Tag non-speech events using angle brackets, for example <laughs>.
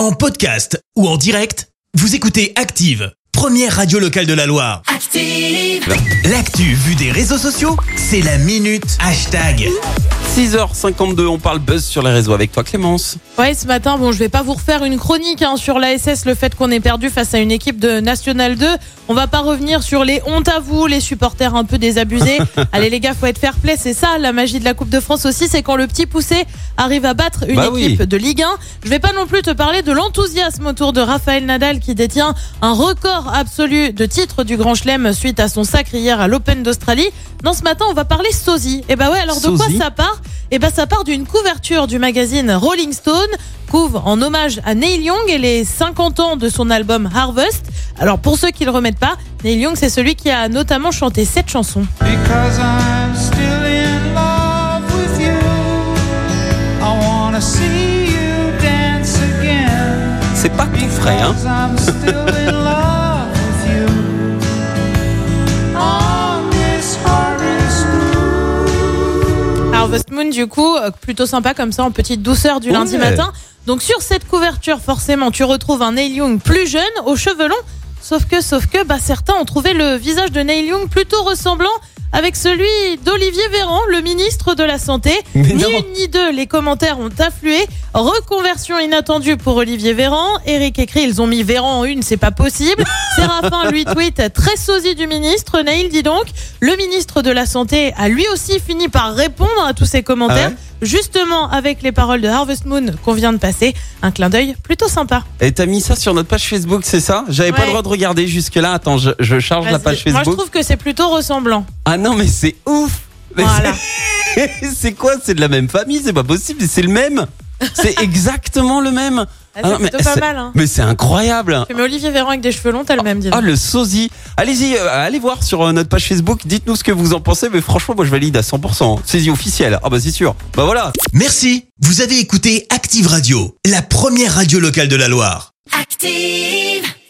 En podcast ou en direct, vous écoutez Active, première radio locale de la Loire. Active. L'actu vue des réseaux sociaux, c'est la minute hashtag. 6h52, on parle buzz sur les réseaux avec toi Clémence. Ouais, ce matin, bon, je vais pas vous refaire une chronique hein, sur l'ASS, le fait qu'on ait perdu face à une équipe de National 2. On va pas revenir sur les hontes à vous, les supporters un peu désabusés. <laughs> Allez les gars, faut être fair play, c'est ça la magie de la Coupe de France aussi, c'est quand le petit poussé arrive à battre une Bah oui. équipe de Ligue 1. Je vais pas non plus te parler de l'enthousiasme autour de Raphaël Nadal qui détient un record absolu de titres du Grand Chelem suite à son sacre hier à l'Open d'Australie. Dans ce matin, on va parler sosie. Et bah ouais, alors de quoi ça part? Eh ben ça part d'une couverture du magazine Rolling Stone, couvre en hommage à Neil Young et les 50 ans de son album Harvest. Alors pour ceux qui le remettent pas, Neil Young c'est celui qui a notamment chanté cette chanson. Because I'm still in love with you. I wanna see you dance again. C'est pas tout frais, hein Harvest Moon du coup, euh, plutôt sympa comme ça en petite douceur du lundi matin. Donc sur cette couverture forcément tu retrouves un Neil Young plus jeune, aux cheveux longs. Sauf que, sauf que, bah, certains ont trouvé le visage de Neil Young plutôt ressemblant avec celui d'Olivier Véran, le ministre de la Santé. Mais ni non. une ni deux, les commentaires ont afflué. Reconversion inattendue pour Olivier Véran. Eric écrit, ils ont mis Véran en une, c'est pas possible. <laughs> Séraphin lui tweet, très sosie du ministre. Naïl dit donc, le ministre de la Santé a lui aussi fini par répondre à tous ces commentaires. Ah ouais Justement, avec les paroles de Harvest Moon qu'on vient de passer, un clin d'œil plutôt sympa. Et t'as mis ça sur notre page Facebook, c'est ça? J'avais pas le droit de regarder jusque-là. Attends, je, je charge la page Moi, je Facebook. trouve que c'est plutôt ressemblant. Ah non, mais c'est ouf Mais Voilà. c'est- <laughs> C'est quoi? C'est de la même famille C'est pas possible, c'est le même C'est <laughs> exactement le même Ah, Ah c'est mais pas c'est- mal. Hein. Mais c'est incroyable Tu mets Olivier Véran avec des cheveux longs, t'as le même, donc. Ah le sosie Allez-y, euh, allez voir sur euh, notre page Facebook, dites-nous ce que vous en pensez, mais franchement moi je valide à 100%. Saisie officielle, ah bah c'est sûr. Bah voilà Merci, vous avez écouté Active Radio, la première radio locale de la Loire. Active.